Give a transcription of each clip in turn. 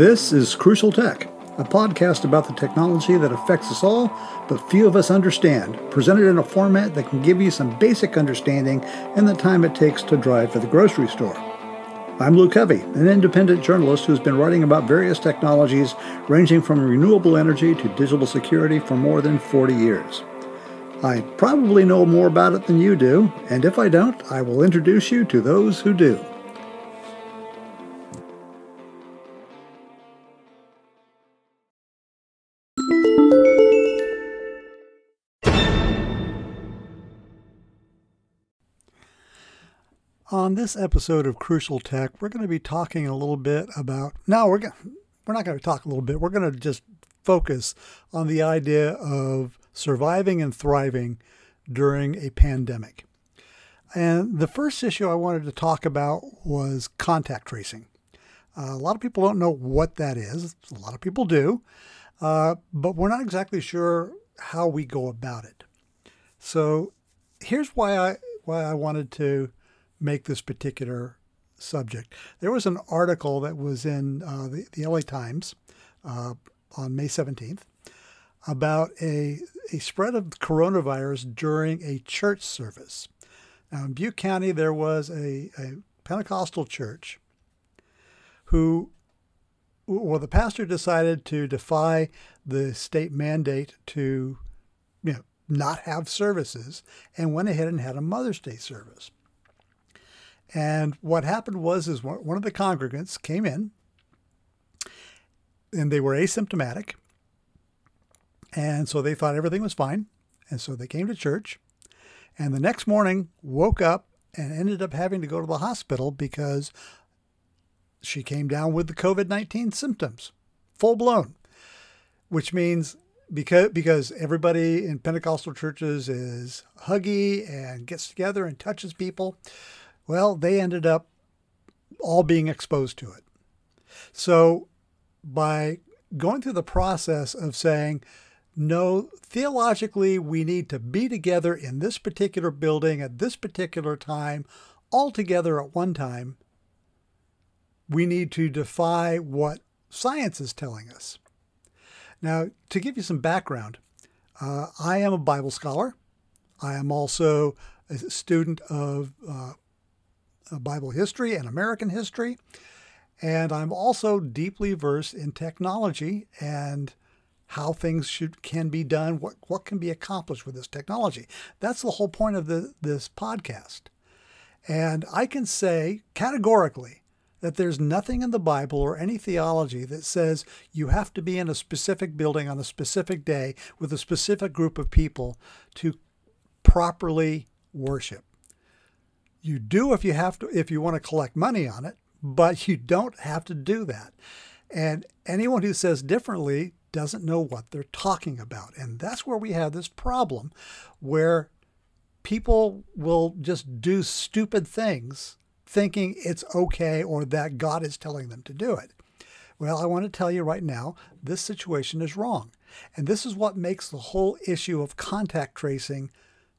This is Crucial Tech, a podcast about the technology that affects us all, but few of us understand, presented in a format that can give you some basic understanding in the time it takes to drive to the grocery store. I'm Lou Covey, an independent journalist who's been writing about various technologies ranging from renewable energy to digital security for more than 40 years. I probably know more about it than you do, and if I don't, I will introduce you to those who do. On this episode of Crucial Tech, we're going to be talking a little bit about. No, we're going, we're not going to talk a little bit. We're going to just focus on the idea of surviving and thriving during a pandemic. And the first issue I wanted to talk about was contact tracing. Uh, a lot of people don't know what that is. A lot of people do, uh, but we're not exactly sure how we go about it. So here's why I why I wanted to make this particular subject. There was an article that was in uh, the, the LA Times uh, on May 17th about a, a spread of coronavirus during a church service. Now, in Butte County, there was a, a Pentecostal church who, well, the pastor decided to defy the state mandate to you know, not have services and went ahead and had a Mother's Day service. And what happened was is one of the congregants came in and they were asymptomatic. And so they thought everything was fine. And so they came to church and the next morning woke up and ended up having to go to the hospital because she came down with the COVID 19 symptoms, full blown, which means because because everybody in Pentecostal churches is huggy and gets together and touches people. Well, they ended up all being exposed to it. So by going through the process of saying, no, theologically, we need to be together in this particular building at this particular time, all together at one time. We need to defy what science is telling us. Now, to give you some background, uh, I am a Bible scholar. I am also a student of uh, Uh, Bible history and American history. And I'm also deeply versed in technology and how things should can be done, what, what can be accomplished with this technology. That's the whole point of the, this podcast. And I can say categorically that there's nothing in the Bible or any theology that says you have to be in a specific building on a specific day with a specific group of people to properly worship. You do if you have to if you want to collect money on it, but you don't have to do that. And anyone who says differently doesn't know what they're talking about. And that's where we have this problem where people will just do stupid things thinking it's okay or that God is telling them to do it. Well, I want to tell you right now, this situation is wrong. And this is what makes the whole issue of contact tracing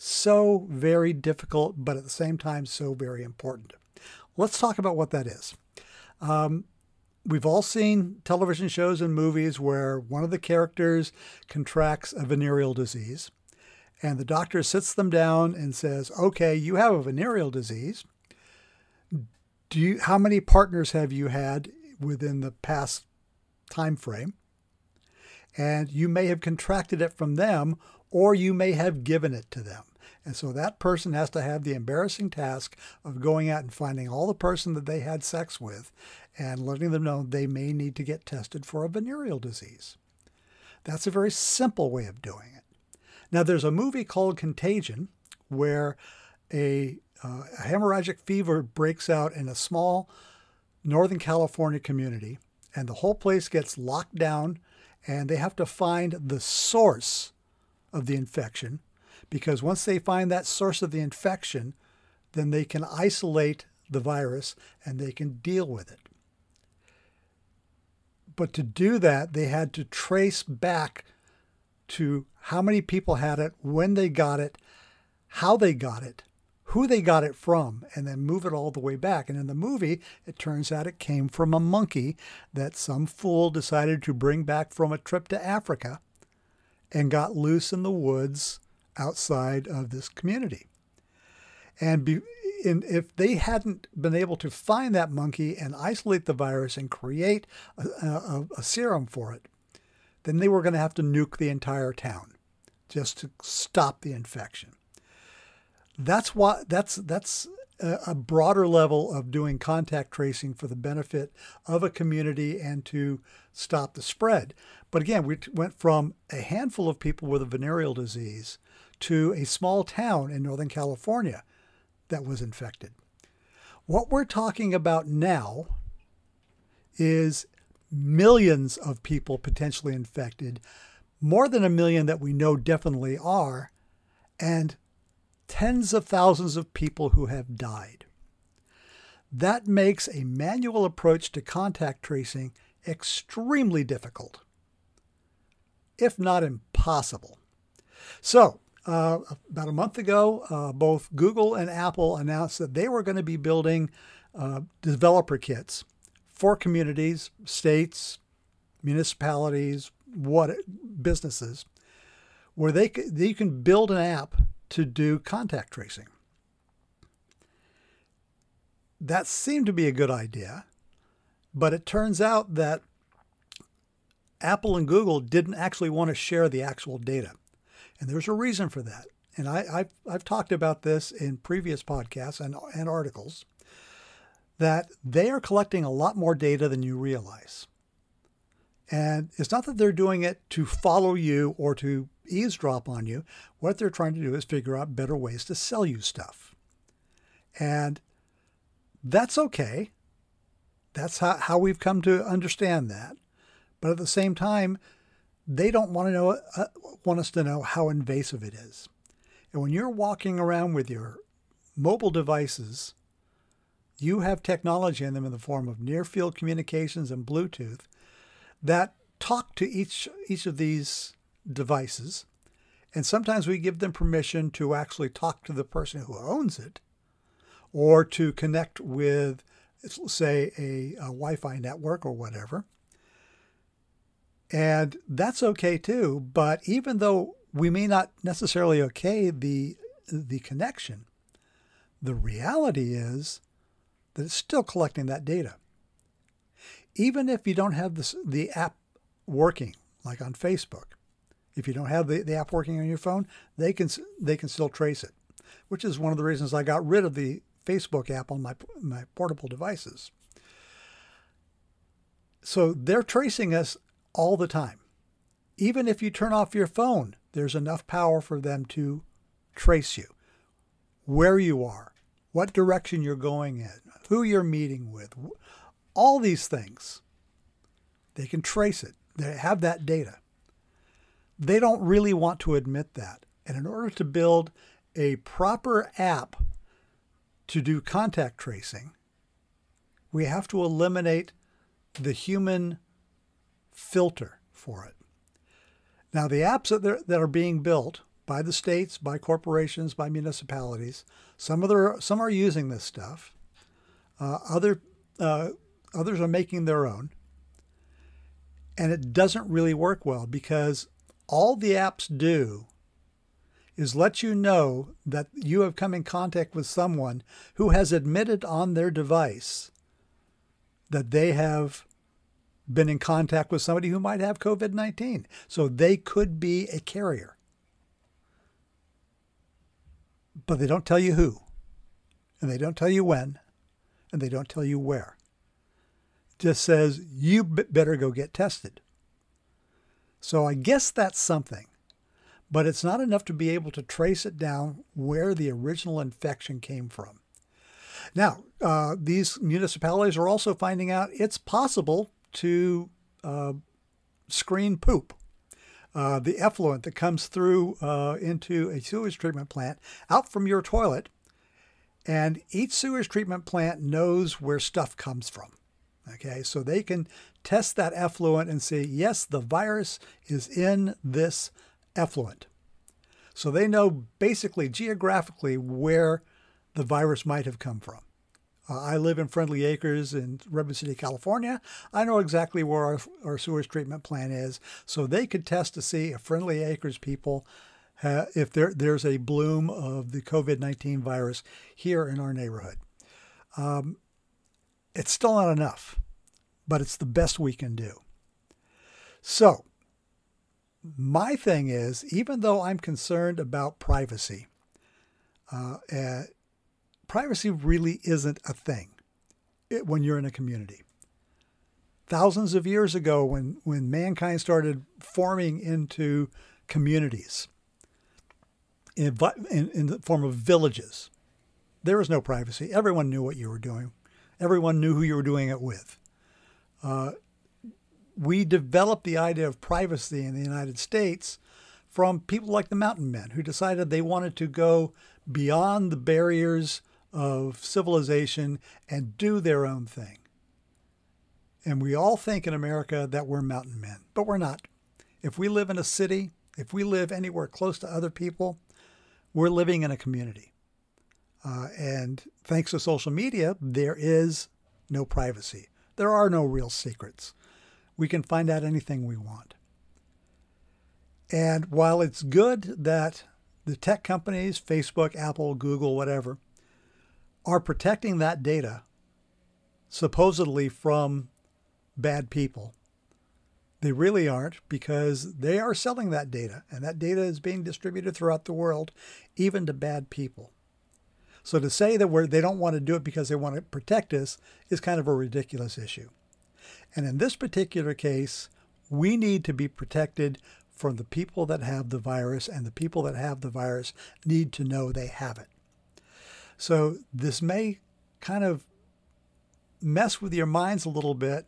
so very difficult, but at the same time, so very important. Let's talk about what that is. Um, we've all seen television shows and movies where one of the characters contracts a venereal disease, and the doctor sits them down and says, "Okay, you have a venereal disease. Do you? How many partners have you had within the past time frame?" And you may have contracted it from them, or you may have given it to them. And so that person has to have the embarrassing task of going out and finding all the person that they had sex with and letting them know they may need to get tested for a venereal disease. That's a very simple way of doing it. Now, there's a movie called Contagion where a, uh, a hemorrhagic fever breaks out in a small Northern California community, and the whole place gets locked down, and they have to find the source of the infection because once they find that source of the infection, then they can isolate the virus and they can deal with it. But to do that, they had to trace back to how many people had it, when they got it, how they got it, who they got it from and then move it all the way back. And in the movie, it turns out it came from a monkey that some fool decided to bring back from a trip to Africa and got loose in the woods outside of this community. And be, if they hadn't been able to find that monkey and isolate the virus and create a, a, a serum for it, then they were going to have to nuke the entire town just to stop the infection. That's why that's that's a broader level of doing contact tracing for the benefit of a community and to stop the spread. But again, we went from a handful of people with a venereal disease to a small town in Northern California that was infected. What we're talking about now is millions of people potentially infected, more than a million that we know definitely are, and tens of thousands of people who have died. That makes a manual approach to contact tracing extremely difficult, if not impossible. So, uh, about a month ago, uh, both Google and Apple announced that they were going to be building uh, developer kits for communities, states, municipalities, what businesses, where they, they can build an app to do contact tracing. That seemed to be a good idea, but it turns out that Apple and Google didn't actually want to share the actual data. And there's a reason for that. And I, have I've talked about this in previous podcasts and, and articles that they are collecting a lot more data than you realize. And it's not that they're doing it to follow you or to eavesdrop on you. What they're trying to do is figure out better ways to sell you stuff. And that's okay. That's how, how we've come to understand that. But at the same time, they don't want to know uh, want us to know how invasive it is. And when you're walking around with your mobile devices, you have technology in them in the form of near field communications and Bluetooth that talk to each each of these devices. And sometimes we give them permission to actually talk to the person who owns it or to connect with, say, a, a Wi Fi network or whatever. And that's okay too. But even though we may not necessarily okay the, the connection, the reality is that it's still collecting that data. Even if you don't have this, the app working, like on Facebook, if you don't have the, the app working on your phone, they can they can still trace it, which is one of the reasons I got rid of the Facebook app on my my portable devices. So they're tracing us all the time. Even if you turn off your phone, there's enough power for them to trace you, where you are, what direction you're going in, who you're meeting with, all these things. They can trace it. They have that data. They don't really want to admit that. And in order to build a proper app to do contact tracing, we have to eliminate the human filter for it. Now, the apps that, that are being built by the states, by corporations, by municipalities, some of their, some are using this stuff. Uh, other uh, others are making their own, and it doesn't really work well because all the apps do is let you know that you have come in contact with someone who has admitted on their device that they have been in contact with somebody who might have COVID 19. So they could be a carrier. But they don't tell you who, and they don't tell you when, and they don't tell you where. Just says you better go get tested. So I guess that's something. But it's not enough to be able to trace it down where the original infection came from. Now, uh, these municipalities are also finding out it's possible to uh, screen poop. Uh, the effluent that comes through uh, into a sewage treatment plant out from your toilet. And each sewage treatment plant knows where stuff comes from. Okay, so they can test that effluent and say, yes, the virus is in this effluent. So they know basically geographically where the virus might have come from. Uh, I live in Friendly Acres in Redwood City, California. I know exactly where our, our sewage treatment plant is, so they could test to see if Friendly Acres people, ha- if there, there's a bloom of the COVID 19 virus here in our neighborhood. Um, it's still not enough, but it's the best we can do. So, my thing is, even though I'm concerned about privacy, uh, uh, privacy really isn't a thing when you're in a community. Thousands of years ago, when, when mankind started forming into communities in, in, in the form of villages, there was no privacy. Everyone knew what you were doing, everyone knew who you were doing it with. Uh, we developed the idea of privacy in the United States from people like the mountain men who decided they wanted to go beyond the barriers of civilization and do their own thing. And we all think in America that we're mountain men, but we're not. If we live in a city, if we live anywhere close to other people, we're living in a community. Uh, and thanks to social media, there is no privacy. There are no real secrets. We can find out anything we want. And while it's good that the tech companies, Facebook, Apple, Google, whatever, are protecting that data supposedly from bad people. They really aren't because they are selling that data, and that data is being distributed throughout the world, even to bad people. So to say that they don't want to do it because they want to protect us is kind of a ridiculous issue. And in this particular case, we need to be protected from the people that have the virus, and the people that have the virus need to know they have it. So this may kind of mess with your minds a little bit,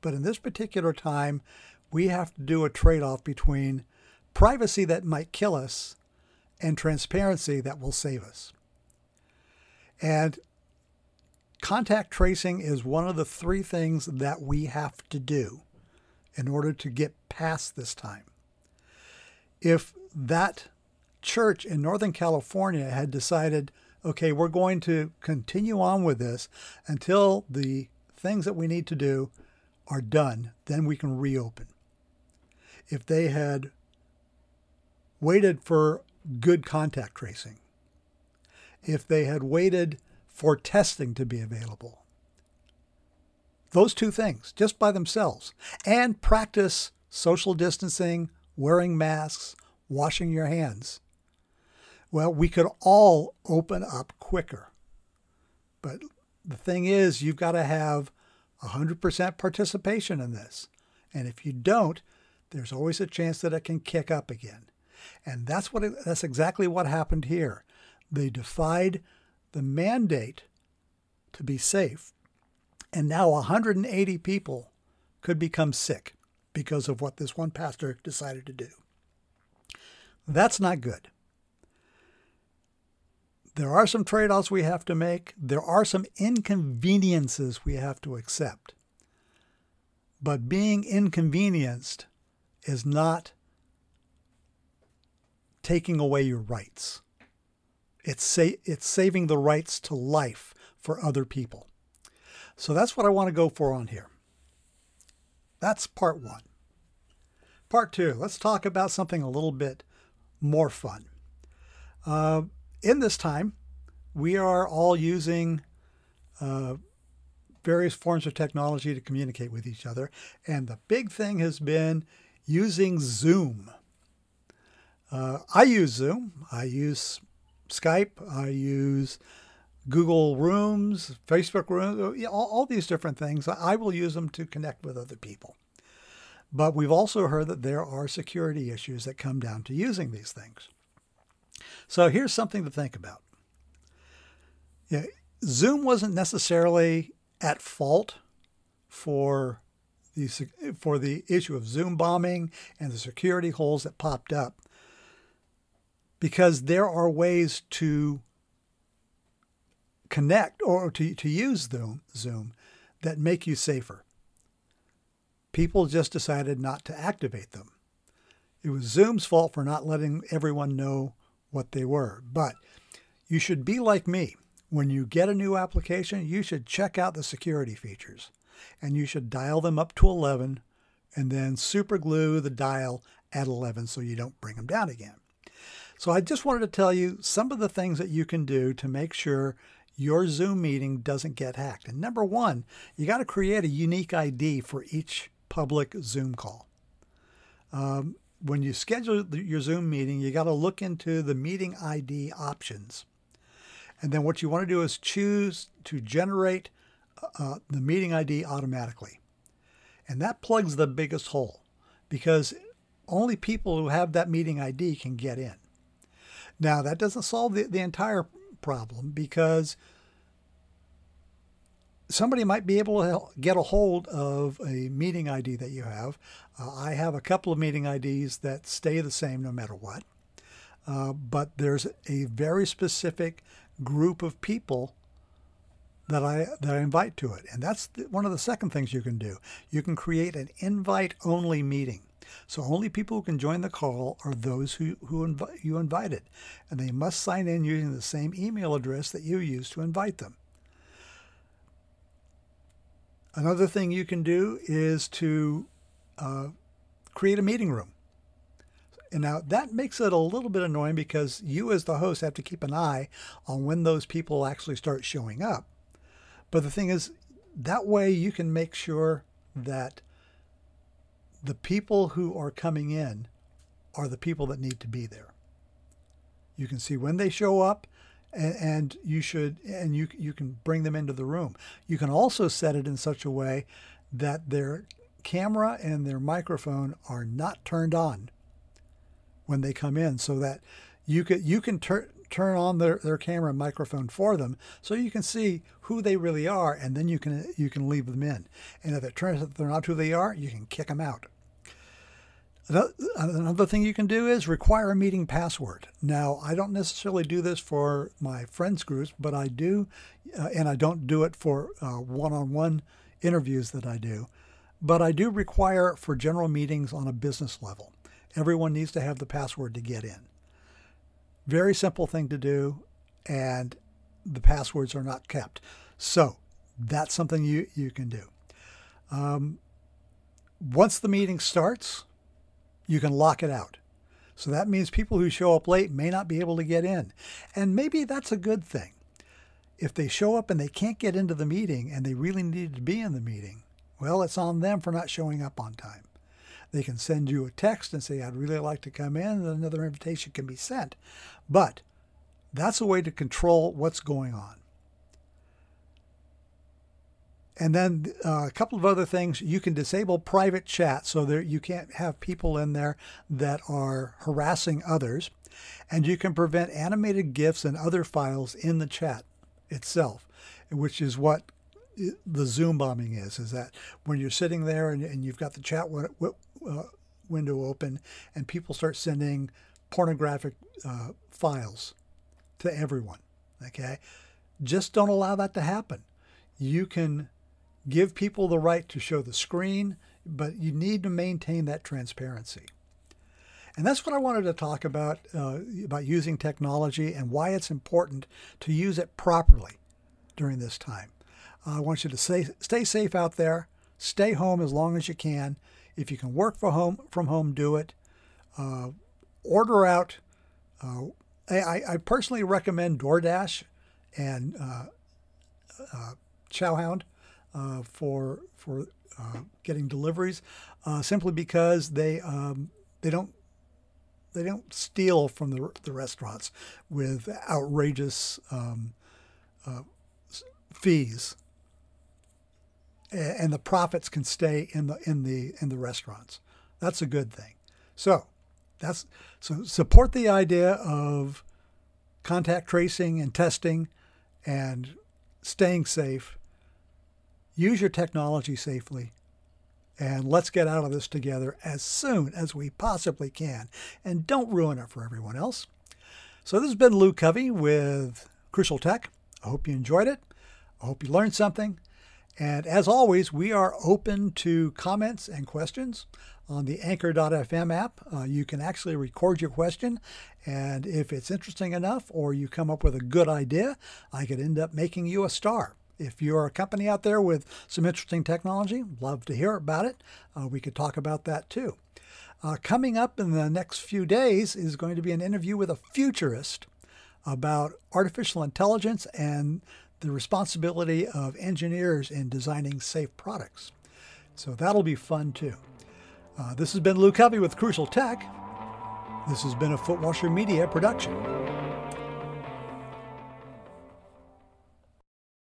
but in this particular time, we have to do a trade off between privacy that might kill us and transparency that will save us. And contact tracing is one of the three things that we have to do in order to get past this time. If that church in Northern California had decided okay, we're going to continue on with this until the things that we need to do are done, then we can reopen. If they had waited for good contact tracing, if they had waited for testing to be available, those two things just by themselves, and practice social distancing, wearing masks, washing your hands well, we could all open up quicker. But the thing is, you've got to have 100% participation in this. And if you don't, there's always a chance that it can kick up again. And that's what it, that's exactly what happened here. They defied the mandate to be safe. And now 180 people could become sick because of what this one pastor decided to do. That's not good. There are some trade offs we have to make. There are some inconveniences we have to accept. But being inconvenienced is not taking away your rights. It's, sa- it's saving the rights to life for other people. So that's what I want to go for on here. That's part one. Part two, let's talk about something a little bit more fun. Uh, in this time, we are all using uh, various forms of technology to communicate with each other. And the big thing has been using Zoom. Uh, I use Zoom. I use Skype. I use Google Rooms, Facebook Rooms, all, all these different things. I will use them to connect with other people. But we've also heard that there are security issues that come down to using these things. So here's something to think about. Yeah, Zoom wasn't necessarily at fault for the for the issue of Zoom bombing and the security holes that popped up because there are ways to connect or to, to use Zoom, Zoom that make you safer. People just decided not to activate them. It was Zoom's fault for not letting everyone know what they were. But You should be like me. When you get a new application, you should check out the security features and you should dial them up to 11 and then super glue the dial at 11 so you don't bring them down again. So I just wanted to tell you some of the things that you can do to make sure your Zoom meeting doesn't get hacked. And number one, you got to create a unique ID for each public Zoom call. Um, when you schedule your Zoom meeting, you got to look into the meeting ID options. And then what you want to do is choose to generate uh, the meeting ID automatically. And that plugs the biggest hole because only people who have that meeting ID can get in. Now, that doesn't solve the, the entire problem because somebody might be able to get a hold of a meeting ID that you have. Uh, I have a couple of meeting IDs that stay the same no matter what. Uh, but there's a very specific group of people that I that I invite to it, and that's the, one of the second things you can do. You can create an invite-only meeting. So only people who can join the call are those who, who invi- you invited, and they must sign in using the same email address that you used to invite them. Another thing you can do is to uh, create a meeting room. And now that makes it a little bit annoying because you, as the host, have to keep an eye on when those people actually start showing up. But the thing is, that way you can make sure that the people who are coming in are the people that need to be there. You can see when they show up and, and you should and you you can bring them into the room. You can also set it in such a way that their camera and their microphone are not turned on when they come in so that you can you can turn turn on their, their camera and microphone for them so you can see who they really are and then you can you can leave them in and if it turns out they're not who they are you can kick them out Another thing you can do is require a meeting password. Now, I don't necessarily do this for my friends groups, but I do, uh, and I don't do it for one on one interviews that I do, but I do require for general meetings on a business level. Everyone needs to have the password to get in. Very simple thing to do, and the passwords are not kept. So that's something you, you can do. Um, once the meeting starts, you can lock it out. So that means people who show up late may not be able to get in. And maybe that's a good thing. If they show up and they can't get into the meeting and they really need to be in the meeting, well, it's on them for not showing up on time. They can send you a text and say, I'd really like to come in, and another invitation can be sent. But that's a way to control what's going on. And then uh, a couple of other things. You can disable private chat so that you can't have people in there that are harassing others. And you can prevent animated GIFs and other files in the chat itself, which is what the Zoom bombing is. Is that when you're sitting there and, and you've got the chat uh, window open and people start sending pornographic uh, files to everyone. Okay. Just don't allow that to happen. You can give people the right to show the screen, but you need to maintain that transparency. And that's what I wanted to talk about uh, about using technology and why it's important to use it properly during this time. Uh, I want you to stay, stay safe out there. Stay home as long as you can. If you can work from home, from home, do it. Uh, order out. Uh, I, I, personally recommend DoorDash and uh, uh, ChowNow uh, for for uh, getting deliveries, uh, simply because they um, they don't they don't steal from the, the restaurants with outrageous um, uh, fees, and the profits can stay in the in the in the restaurants. That's a good thing. So that's so support the idea of contact tracing and testing and staying safe use your technology safely, and let's get out of this together as soon as we possibly can. And don't ruin it for everyone else. So, this has been Lou Covey with Crucial Tech. I hope you enjoyed it. I hope you learned something. And as always, we are open to comments and questions on the Anchor.fm app. Uh, you can actually record your question, and if it's interesting enough or you come up with a good idea, I could end up making you a star. If you're a company out there with some interesting technology, love to hear about it. Uh, we could talk about that too. Uh, coming up in the next few days is going to be an interview with a futurist about artificial intelligence and the responsibility of engineers in designing safe products. So that'll be fun too. Uh, this has been Lou Covey with Crucial Tech. This has been a Footwasher Media production.